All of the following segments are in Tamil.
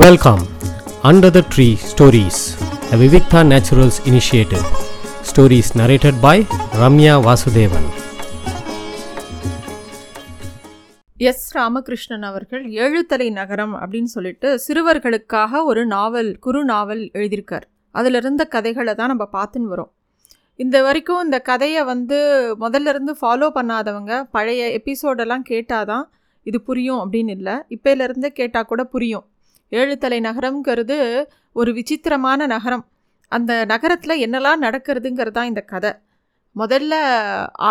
Welcome under the tree stories a Vivikta naturals initiative stories narrated by Ramya Vasudevan S Ramakrishnan அவர்கள் ஏழுத்தலை நகரம் அப்படின்னு சொல்லிட்டு சிறுவர்களுக்காக ஒரு நாவல் குறு நாவல் எழுதியிருக்கார். அதில் இருந்த கதைகளை தான் நம்ம பார்த்துன்னு வரோம். இந்த வரைக்கும் இந்த கதையை வந்து முதல்ல இருந்து ஃபாலோ பண்ணாதவங்க பழைய எபிசோடெல்லாம் கேட்டால் தான் இது புரியும் அப்படின்னு இல்லை. இப்போலேருந்தே கேட்டால் கூட புரியும். ஏழுத்தலை நகரம்ங்கிறது ஒரு விசித்திரமான நகரம். அந்த நகரத்தில் என்னெல்லாம் நடக்கிறதுங்கிறது தான் இந்த கதை. முதல்ல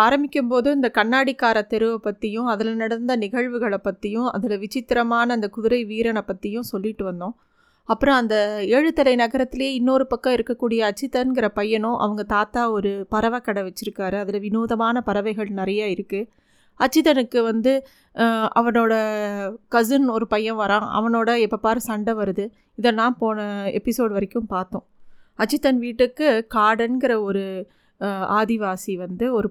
ஆரம்பிக்கும்போது இந்த கண்ணாடிக்கார தெருவை பற்றியும் அதில் நடந்த நிகழ்வுகளை பற்றியும் அதில் விசித்திரமான அந்த குதிரை வீரனை பற்றியும் சொல்லிட்டு வந்தோம். அப்புறம் அந்த ஏழுத்தலை நகரத்திலேயே இன்னொரு பக்கம் இருக்கக்கூடிய அச்சித்தன்கிற பையனும் அவங்க தாத்தா ஒரு பறவை கடை வச்சுருக்காரு. அதில் வினோதமான பறவைகள் நிறைய இருக்குது அச்சிதனுக்கு வந்து அவனோட கசின் ஒரு பையன் வரான். அவனோட எப்போ பாரு சண்டை வருது. இதெல்லாம் போன எபிசோட் வரைக்கும் பார்த்தோம். அஜித்தன் வீட்டுக்கு காடன்கிற ஒரு ஆதிவாசி வந்து ஒரு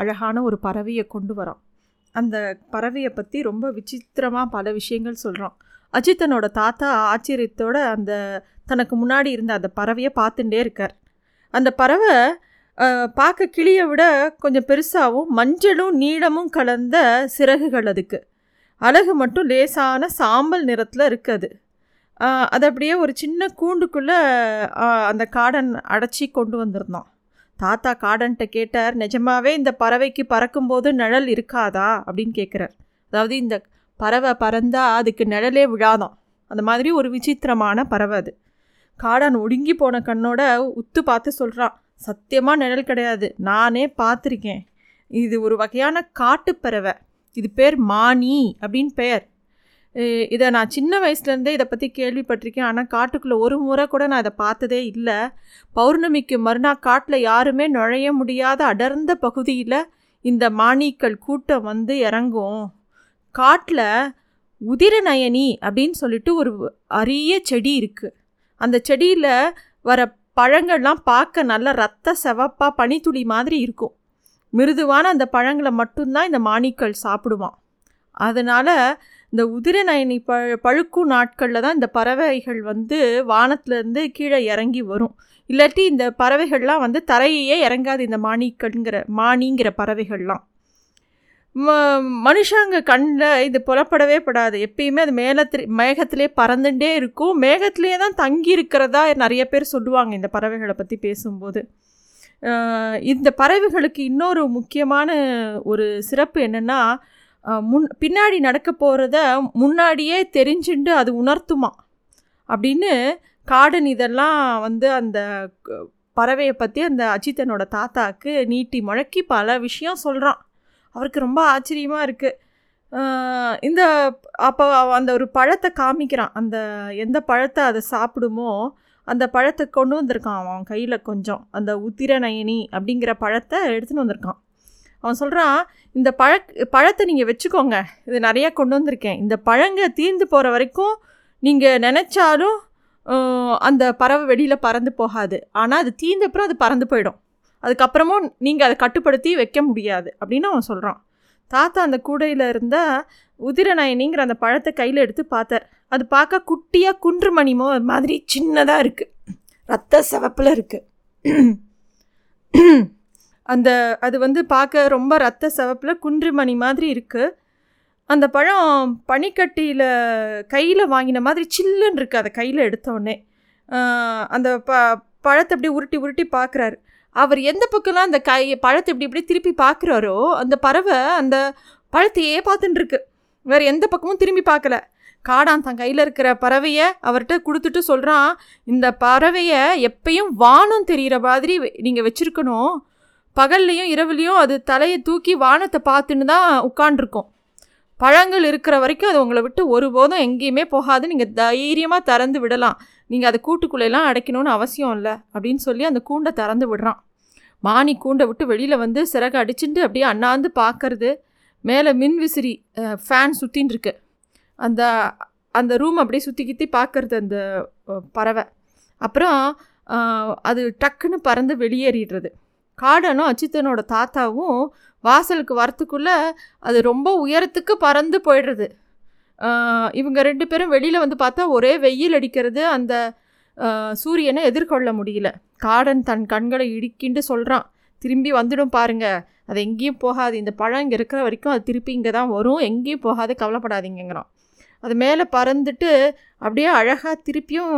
அழகான ஒரு பறவையை கொண்டு வரான். அந்த பறவையை பற்றி ரொம்ப விசித்திரமாக பல விஷயங்கள் சொல்கிறான் அஜித்தனோட தாத்தா ஆச்சரியத்தோட அந்த தனக்கு முன்னாடி இருந்த அந்த பறவையை பார்த்துட்டே இருக்கார். அந்த பறவை பார்க்க கிளியை விட கொஞ்சம் பெருசாகவும் மஞ்சளும் நீளமும் கலந்த சிறகுகள் அதுக்கு. அழகு மட்டும் லேசான சாம்பல் நிறத்தில் இருக்குது அது. அப்படியே ஒரு சின்ன கூண்டுக்குள்ளே அந்த காடன் அடைச்சி கொண்டு வந்திருந்தோம் தாத்தா காடன்ட்ட கேட்டார் நிஜமாவே இந்த பறவைக்கு பறக்கும்போது நிழல் இருக்காதா? அப்படின்னு கேட்குறார் அதாவது இந்த பறவை பறந்தால் அதுக்கு நிழலே விழாதான் அந்த மாதிரி ஒரு விசித்திரமான பறவை அது. காடான் ஒடுங்கி போன கண்ணோட உத்து பார்த்து சொல்கிறான் சத்தியமாக நிழல் கிடையாது. நானே பார்த்துருக்கேன். இது ஒரு வகையான காட்டுப்பறவை. இது பேர் மானி அப்படின்னு பெயர். இதை நான் சின்ன வயசுலேருந்தே இதை பற்றி கேள்விப்பட்டிருக்கேன். ஆனால் காட்டுக்குள்ளே ஒரு முறை கூட நான் இதை பார்த்ததே இல்லை. பௌர்ணமிக்கு மறுநாள் காட்டில் யாருமே நுழைய முடியாத அடர்ந்த பகுதியில் இந்த மாணிக்கள் கூட்டம் வந்து இறங்கும். காட்டில் உதிரநயனி அப்படின்னு சொல்லிட்டு ஒரு அரிய செடி இருக்குது அந்த செடியில் வர பழங்கள்லாம் பார்க்க நல்ல ரத்த செவப்பாக பனித்துளி மாதிரி இருக்கும். மிருதுவான அந்த பழங்களை மட்டும்தான் இந்த மாணிக்கல் சாப்பிடுவான். அதனால் இந்த உதிரநயனி ப பழுக்கும் நாட்களில் தான் இந்த பறவைகள் வந்து வானத்துலேருந்து கீழே இறங்கி வரும். இல்லாட்டி இந்த பறவைகள்லாம் வந்து தரையே இறங்காது இந்த மாணிக்கல்ங்கிற மானிங்கிற பறவைகள்லாம். மனுஷங்க கண்ணில் இது புலப்படவே படாது. எப்பயுமே அது மேலத்து மேகத்திலே பறந்துட்டே இருக்கும். மேகத்திலே தான் தங்கி இருக்கிறதா நிறைய பேர் சொல்லுவாங்க இந்த பறவைகளை பற்றி பேசும்போது. இந்த பறவைகளுக்கு இன்னொரு முக்கியமான ஒரு சிறப்பு என்னென்னா முன் பின்னாடி நடக்க போகிறத முன்னாடியே தெரிஞ்சுண்டு அது உணர்த்துமா அப்படின்னு காடன் இதெல்லாம் வந்து அந்த பறவையை பற்றி அந்த அஜித்தனோட தாத்தாக்கு நீட்டி முழக்கி பல விஷயம் சொல்கிறான் அவருக்கு ரொம்ப ஆச்சரியமாக இருக்குது இந்த அப்போ அந்த ஒரு பழத்தை காமிக்கிறான். அந்த எந்த பழத்தை அதை சாப்பிடுமோ அந்த பழத்தை கொண்டு வந்திருக்கான் அவன் கையில் கொஞ்சம். அந்த உத்திரநயனி அப்படிங்கிற பழத்தை எடுத்துன்னு வந்திருக்கான். அவன் சொல்கிறான் இந்த பழ பழத்தை நீங்கள் வச்சுக்கோங்க. இது நிறையா கொண்டு வந்திருக்கேன். இந்த பழங்க தீர்ந்து போகிற வரைக்கும் நீங்கள் நினச்சாலும் அந்த பறவை வெளியில் பறந்து போகாது. ஆனால் அது தீர்ந்தப்புறம் அது பறந்து போயிடும். அதுக்கப்புறமும் நீங்கள் அதை கட்டுப்படுத்தி வைக்க முடியாது அப்படின்னு அவன் சொல்கிறான் தாத்தா அந்த கூடையில் இருந்த உதிரநாயினிங்கிற அந்த பழத்தை கையில் எடுத்து பார்த்தார். அது பார்க்க குட்டியாக குன்று மணிமோ மாதிரி சின்னதாக இருக்குது ரத்த சிவப்பில் இருக்குது அந்த அது வந்து பார்க்க ரொம்ப ரத்த சிவப்பில் குன்றுமணி மாதிரி இருக்குது அந்த பழம் பனிக்கட்டியில் கையில் வாங்கின மாதிரி சில்லுன்னு இருக்குது அதை கையில் எடுத்தோடனே அந்த ப பழத்தை அப்படியே உருட்டி உருட்டி பார்க்குறாரு. அவர் எந்த பக்கம்லாம் அந்த கை பழத்தை இப்படி இப்படி திருப்பி பார்க்குறாரோ அந்த பறவை அந்த பழத்தையே பார்த்துட்டுருக்கு வேறு எந்த பக்கமும் திரும்பி பார்க்கல. காடான் தன் கையில் இருக்கிற பறவையை அவர்கிட்ட கொடுத்துட்டு சொல்கிறான் இந்த பறவையை எப்பயும் வானம் தெரிகிற மாதிரி நீங்கள் வச்சுருக்கணும். பகல்லையும் இரவுலையும் அது தலையை தூக்கி வானத்தை பார்த்துன்னு தான் உட்காண்டிருக்கும் பழங்கள் இருக்கிற வரைக்கும் அது உங்களை விட்டு ஒருபோதும் எங்கேயுமே போகாது நீங்கள் தைரியமாக திறந்து விடலாம். நீங்கள் அதை கூட்டுக்குள்ளெல்லாம் அடைக்கணும்னு அவசியம் இல்லை. அப்படின்னு சொல்லி அந்த கூண்டை திறந்து விடுறான். மானி கூண்டை விட்டு வெளியில் வந்து சிறகு அடிச்சுட்டு அப்படியே அண்ணாந்து பார்க்கறது. மேலே மின் விசிறி ஃபேன் சுற்றின்னு இருக்கு. அந்த அந்த ரூம் அப்படியே சுற்றி கித்தி பார்க்கறது அந்த பறவை. அப்புறம் அது டக்குன்னு பறந்து வெளியேறிடுறது. காடனும் அச்சித்தனோட தாத்தாவும் வாசலுக்கு வரத்துக்குள்ளே அது ரொம்ப உயரத்துக்கு பறந்து போயிடுறது. இவங்க ரெண்டு பேரும் வெளியில் வந்து பார்த்தா ஒரே வெயில் அடிக்கிறது. அந்த சூரியனை எதிர்கொள்ள முடியல. காடன் தன் கண்களை இடுக்கிண்டு சொல்கிறான் திரும்பி வந்துடும் பாருங்க. அது எங்கேயும் போகாது. இந்த பழம் இங்கே இருக்கிற வரைக்கும் அது திருப்பி இங்கே தான் வரும். எங்கேயும் போகாது. கவலைப்படாதீங்கிறான் அது மேலே பறந்துட்டு அப்படியே அழகாக திருப்பியும்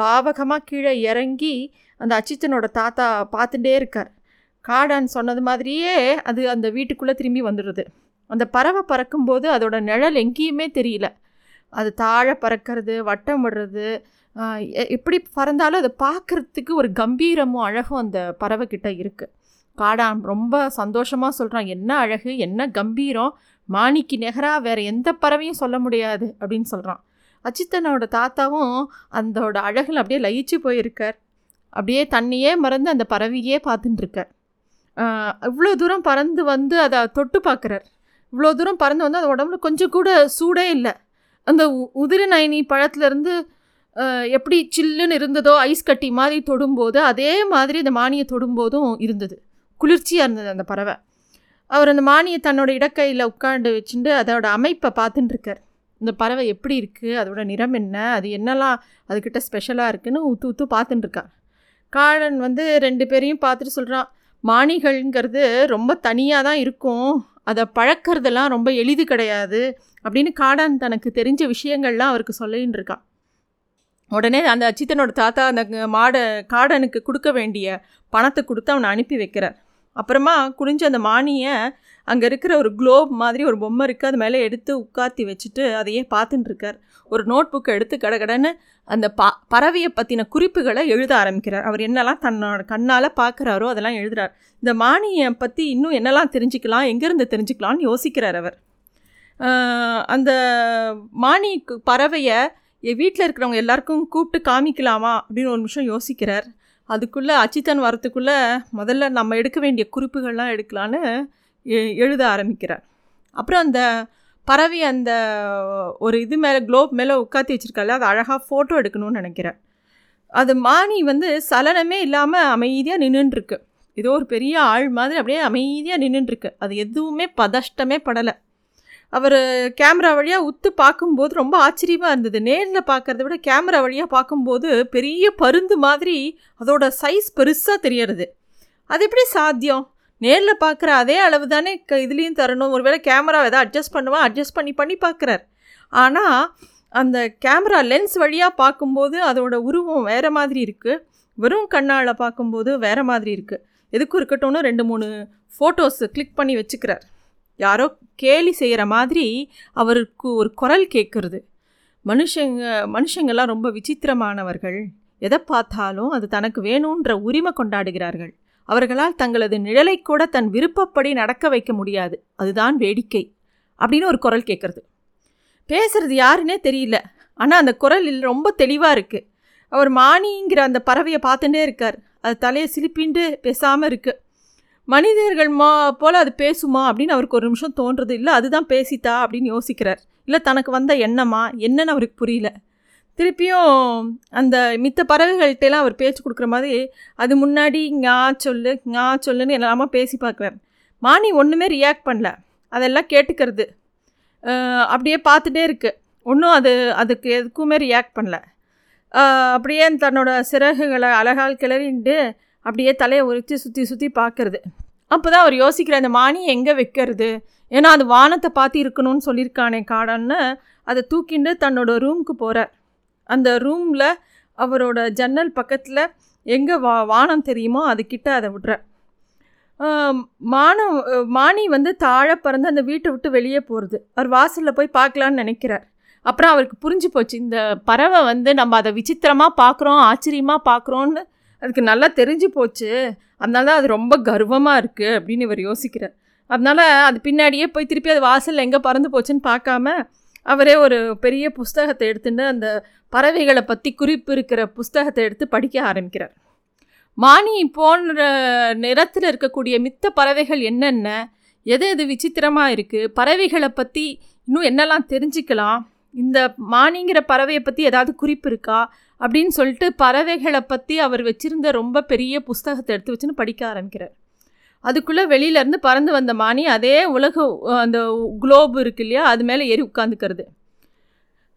லாவகமாக கீழே இறங்கி அந்த அச்சித்தனோட தாத்தா பார்த்துட்டே இருக்கார். காடான் சொன்னது மாதிரியே அது அந்த வீட்டுக்குள்ளே திரும்பி வந்துடுது. அந்த பறவை பறக்கும்போது அதோட நிழல் எங்கேயுமே தெரியல. அது தாழ பறக்கிறது வட்டம் விடுறது எப்படி பறந்தாலும் அதை பார்க்குறதுக்கு ஒரு கம்பீரமும் அழகும் அந்த பறவை கிட்ட இருக்குது காடான் ரொம்ப சந்தோஷமாக சொல்கிறான் என்ன அழகு என்ன கம்பீரம் மாணிக்கு நெகராக வேறு எந்த பறவையும் சொல்ல முடியாது அப்படின்னு சொல்கிறான் அச்சித்தனோட தாத்தாவும் அந்தோட அழகில் அப்படியே லயிச்சு போயிருக்கார். அப்படியே தண்ணியே மறந்து அந்த பறவையே பார்த்துட்டுருக்கார். இவ்வளோ தூரம் பறந்து வந்து அதை தொட்டு பார்க்குறார். இவ்வளோ தூரம் பறந்து வந்து அது உடம்புல கொஞ்சம் கூட சூடே இல்லை. அந்த உதிரநயனி நயனி பழத்துலேருந்து எப்படி சில்லுன்னு இருந்ததோ ஐஸ் கட்டி மாதிரி தொடும்போது அதே மாதிரி அந்த மானியை தொடும்போதும் இருந்தது. குளிர்ச்சியாக இருந்தது அந்த பறவை. அவர் அந்த மானியை தன்னோட இடக்கையில் உட்காந்து வச்சுட்டு அதோட அமைப்பை பார்த்துட்டு இருக்கார் இந்த பறவை எப்படி இருக்குது அதோட நிறம் என்ன? அது என்னெல்லாம் அதுக்கிட்ட ஸ்பெஷலாக இருக்குதுன்னு ஊத்து ஊத்து பார்த்துட்டுருக்கார் காடன் வந்து ரெண்டு பேரையும் பார்த்துட்டு சொல்கிறான் மானிகள்ங்கிறது ரொம்ப தனியாக தான் இருக்கும். அதை பழக்கிறதெல்லாம் ரொம்ப எளிது கிடையாது. அப்படின்னு காடான் தனக்கு தெரிஞ்ச விஷயங்கள்லாம் அவருக்கு சொல்லின்னு இருக்கான் உடனே அந்த அச்சித்தனோட தாத்தா அந்த மாடை காடனுக்கு கொடுக்க வேண்டிய பணத்தை கொடுத்து அவனை அனுப்பி வைக்கிறார். அப்புறமா குனிஞ்ச அந்த மானியை அங்கே இருக்கிற ஒரு குளோப் மாதிரி ஒரு பொம்மை இருக்குது அது மேலே எடுத்து உட்காத்தி வச்சுட்டு அதையே பார்த்துட்டுருக்கார் ஒரு நோட் புக்கை எடுத்து கடகடன்னு அந்த ப பறவையை பற்றின குறிப்புகளை எழுத ஆரம்பிக்கிறார். அவர் என்னெல்லாம் தன்னோட கண்ணால் பார்க்குறாரோ அதெல்லாம் எழுதுறார். இந்த மானியை பற்றி இன்னும் என்னெல்லாம் தெரிஞ்சுக்கலாம் எங்கேருந்து தெரிஞ்சுக்கலாம்னு யோசிக்கிறார் அவர். அந்த மானிக்கு பறவையை என் வீட்டில் இருக்கிறவங்க எல்லாருக்கும் கூப்பிட்டு காமிக்கலாமா அப்படின்னு ஒரு நிமிஷம் யோசிக்கிறார். அதுக்குள்ளே அச்சித்தன் வரத்துக்குள்ளே முதல்ல நம்ம எடுக்க வேண்டிய குறிப்புகள்லாம் எடுக்கலான்னு எ- எழுத ஆரம்பிக்கிறார். அப்புறம் அந்த பறவை அந்த ஒரு இது மேலே குளோப் மேலே உட்காத்தி வச்சிருக்கால அது அழகாக ஃபோட்டோ எடுக்கணும்னு நினைக்கிறேன் அது மானி வந்து சலனமே இல்லாமல் அமைதியாக நின்றுருக்கு ஏதோ ஒரு பெரிய ஆள் மாதிரி அப்படியே அமைதியாக நின்றுருக்கு அது எதுவுமே பதஷ்டமே படலை. அவர் கேமரா வழியாக உத்து பார்க்கும்போது ரொம்ப ஆச்சரியமாக இருந்தது. நேரில் பார்க்கறத விட கேமரா வழியாக பார்க்கும்போது பெரிய பருந்து மாதிரி அதோட சைஸ் பெருசாக தெரியறது. அது எப்படி சாத்தியம்? நேரில் பார்க்குற அதே அளவு தானே க இதுலேயும் தரணும். ஒருவேளை கேமரா எதாவது அட்ஜஸ்ட் பண்ணுவா அட்ஜஸ்ட் பண்ணி பண்ணி பார்க்குறார். ஆனால் அந்த கேமரா லென்ஸ் வழியாக பார்க்கும்போது அதோட உருவம் வேறு மாதிரி இருக்குது வெறும் கண்ணால் பார்க்கும்போது வேறு மாதிரி இருக்குது எதுக்கும் இருக்கட்டும்னு ரெண்டு மூணு ஃபோட்டோஸ் கிளிக் பண்ணி வச்சுக்கிறார். யாரோ கேலி செய்கிற மாதிரி அவருக்கு ஒரு குரல் கேட்குறது மனுஷங்க மனுஷங்கள்லாம் ரொம்ப விசித்திரமானவர்கள். எதை பார்த்தாலும் அது தனக்கு வேணுன்ற உரிமை கொண்டாடுகிறார்கள். அவர்களால் தங்களது நிழலை கூட தன் விருப்பப்படி நடக்க வைக்க முடியாது. அதுதான் வேடிக்கை அப்படின்னு ஒரு குரல் கேட்குறது பேசுறது யாருன்னே தெரியல. ஆனால் அந்த குரல் ரொம்ப தெளிவாக இருக்குது அவர் மானிங்கிற அந்த பறவையை பார்த்துட்டே இருக்கார். அது தலையை சிலிப்பின்ட்டு பேசாமல் இருக்குது மனிதர்கள் மா போல் அது பேசுமா அப்படின்னு அவருக்கு ஒரு நிமிஷம் தோன்றது இல்லை. அதுதான் பேசித்தா அப்படின்னு யோசிக்கிறார். இல்லை தனக்கு வந்த எண்ணமா? என்னன்னு அவருக்கு புரியல. திருப்பியும் அந்த மித்த பறவைகள்கிட்டலாம் அவர் பேச்சு கொடுக்குற மாதிரி அது முன்னாடி ஞா சொல்லு ஞா சொல்லுன்னு எல்லாமா பேசி பார்க்குறார் மானி ஒன்றுமே ரியாக்ட் பண்ணல. அதெல்லாம் கேட்டுக்கிறது. அப்படியே பார்த்துட்டே இருக்கு. ஒன்றும் அது அதுக்கு எதுக்குமே ரியாக்ட் பண்ணல. அப்படியே தன்னோட சிறகுகளை அழகால் கிளறிண்டு அப்படியே தலையை உரித்து சுற்றி சுற்றி பார்க்குறது. அப்போ தான் அவர் யோசிக்கிற அந்த மானி எங்கே வைக்கிறது? ஏன்னா அது வானத்தை பார்த்து இருக்கணும்னு சொல்லியிருக்கானே காடன்னு. அதை தூக்கிண்டு தன்னோட ரூமுக்கு போகிறார் அந்த ரூமில் அவரோட ஜன்னல் பக்கத்தில் எங்கே வா வானம் தெரியுமோ அதுக்கிட்ட அதை விட்றார். மானம் மானி வந்து தாழ பறந்து அந்த வீட்டை விட்டு வெளியே போகிறது அவர் வாசலில் போய் பார்க்கலான்னு நினைக்கிறார். அப்புறம் அவருக்கு புரிஞ்சு போச்சு இந்த பறவை வந்து நம்ம அதை விசித்திரமாக பார்க்குறோம் ஆச்சரியமாக பார்க்குறோன்னு அதுக்கு நல்லா தெரிஞ்சு போச்சு. அதனால தான் அது ரொம்ப கர்வமாக இருக்குது அப்படின்னு இவர் யோசிக்கிறார். அதனால் அது பின்னாடியே போய் திருப்பி அது வாசலில் எங்கே பறந்து போச்சுன்னு பார்க்காம அவரே ஒரு பெரிய புஸ்தகத்தை எடுத்துட்டு அந்த பறவைகளை பற்றி குறிப்பு இருக்கிற புஸ்தகத்தை எடுத்து படிக்க ஆரம்பிக்கிறார். மானி போன்ற நிறத்தில் இருக்கக்கூடிய மித்த பறவைகள் என்னென்ன? எது எது விசித்திரமாக இருக்குது பறவைகளை பற்றி இன்னும் என்னெல்லாம் தெரிஞ்சுக்கலாம்? இந்த மானிங்கிற பறவையை பற்றி ஏதாவது குறிப்பு இருக்கா? அப்படின்னு சொல்லிட்டு பறவைகளை பற்றி அவர் வச்சுருந்த ரொம்ப பெரிய புஸ்தகத்தை எடுத்து வச்சுன்னு படிக்க ஆரம்பிக்கிறார். அதுக்குள்ளே வெளியிலேருந்து பறந்து வந்த மானி அதே உலக அந்த குளோபு இருக்கு இல்லையா அது மேலே ஏறி உட்காந்துக்கிறது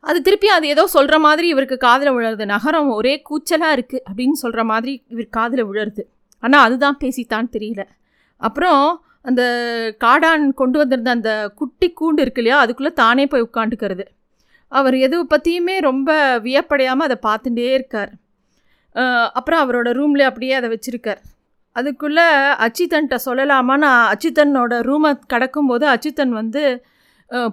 அது திருப்பி அது ஏதோ சொல்கிற மாதிரி இவருக்கு காதில் விழுறது. நகரம் ஒரே கூச்சலாக இருக்குது அப்படின்னு சொல்கிற மாதிரி இவர் காதில் விழருது ஆனால் அதுதான் பேசித்தான் தெரியல. அப்புறம் அந்த காடான் கொண்டு வந்திருந்த அந்த குட்டி கூண்டு இருக்கு இல்லையா அதுக்குள்ளே தானே போய் உட்காந்துக்கிறது அவர் எது பற்றியுமே ரொம்ப வியப்படையாமல் அதை பார்த்துட்டே இருக்கார். அப்புறம் அவரோட ரூம்லேயே அப்படியே அதை வச்சுருக்கார். அதுக்குள்ளே அச்சித்தன்கிட்ட சொல்லலாமா? நான் அச்சித்தனோட ரூமை கடக்கும்போது அச்சித்தன் வந்து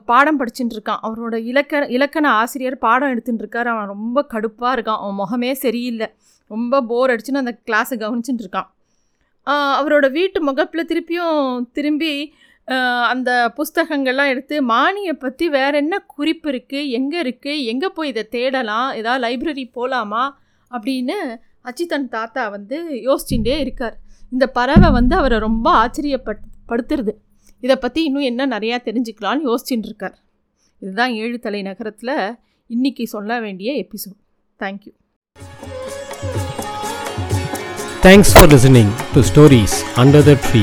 பாடம் படிச்சுட்டு இருக்கான். அவரோட இலக்க இலக்கண ஆசிரியர் பாடம் எடுத்துகிட்டு இருக்கார். அவன் ரொம்ப கடுப்பாக இருக்கான். அவன் முகமே சரியில்லை. ரொம்ப போர் அடிச்சுன்னு அந்த கிளாஸை கவனிச்சுட்டு இருக்கான். அவரோட வீட்டு முகப்பில் திருப்பியும் திரும்பி அந்த புஸ்தகங்கள்லாம் எடுத்து மானியை பற்றி வேற என்ன குறிப்பு இருக்குது எங்கே இருக்குது எங்கே போய் இதை தேடலாம்? ஏதாவது லைப்ரரி போகலாமா அப்படின்னு அச்சித்தன் தாத்தா வந்து யோசிச்சுட்டே இருக்கார். இந்த பறவை வந்து அவரை ரொம்ப ஆச்சரியப்பட் படுத்துறது இதை பற்றி இன்னும் என்ன நிறையா தெரிஞ்சுக்கலான்னு யோசிச்சுட்டு இருக்கார். இதுதான் ஏழு தலை நகரத்தில் இன்னைக்கு சொல்ல வேண்டிய episode. Thank you thanks for listening to stories under the tree